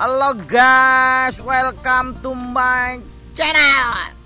Halo guys, welcome to my channel.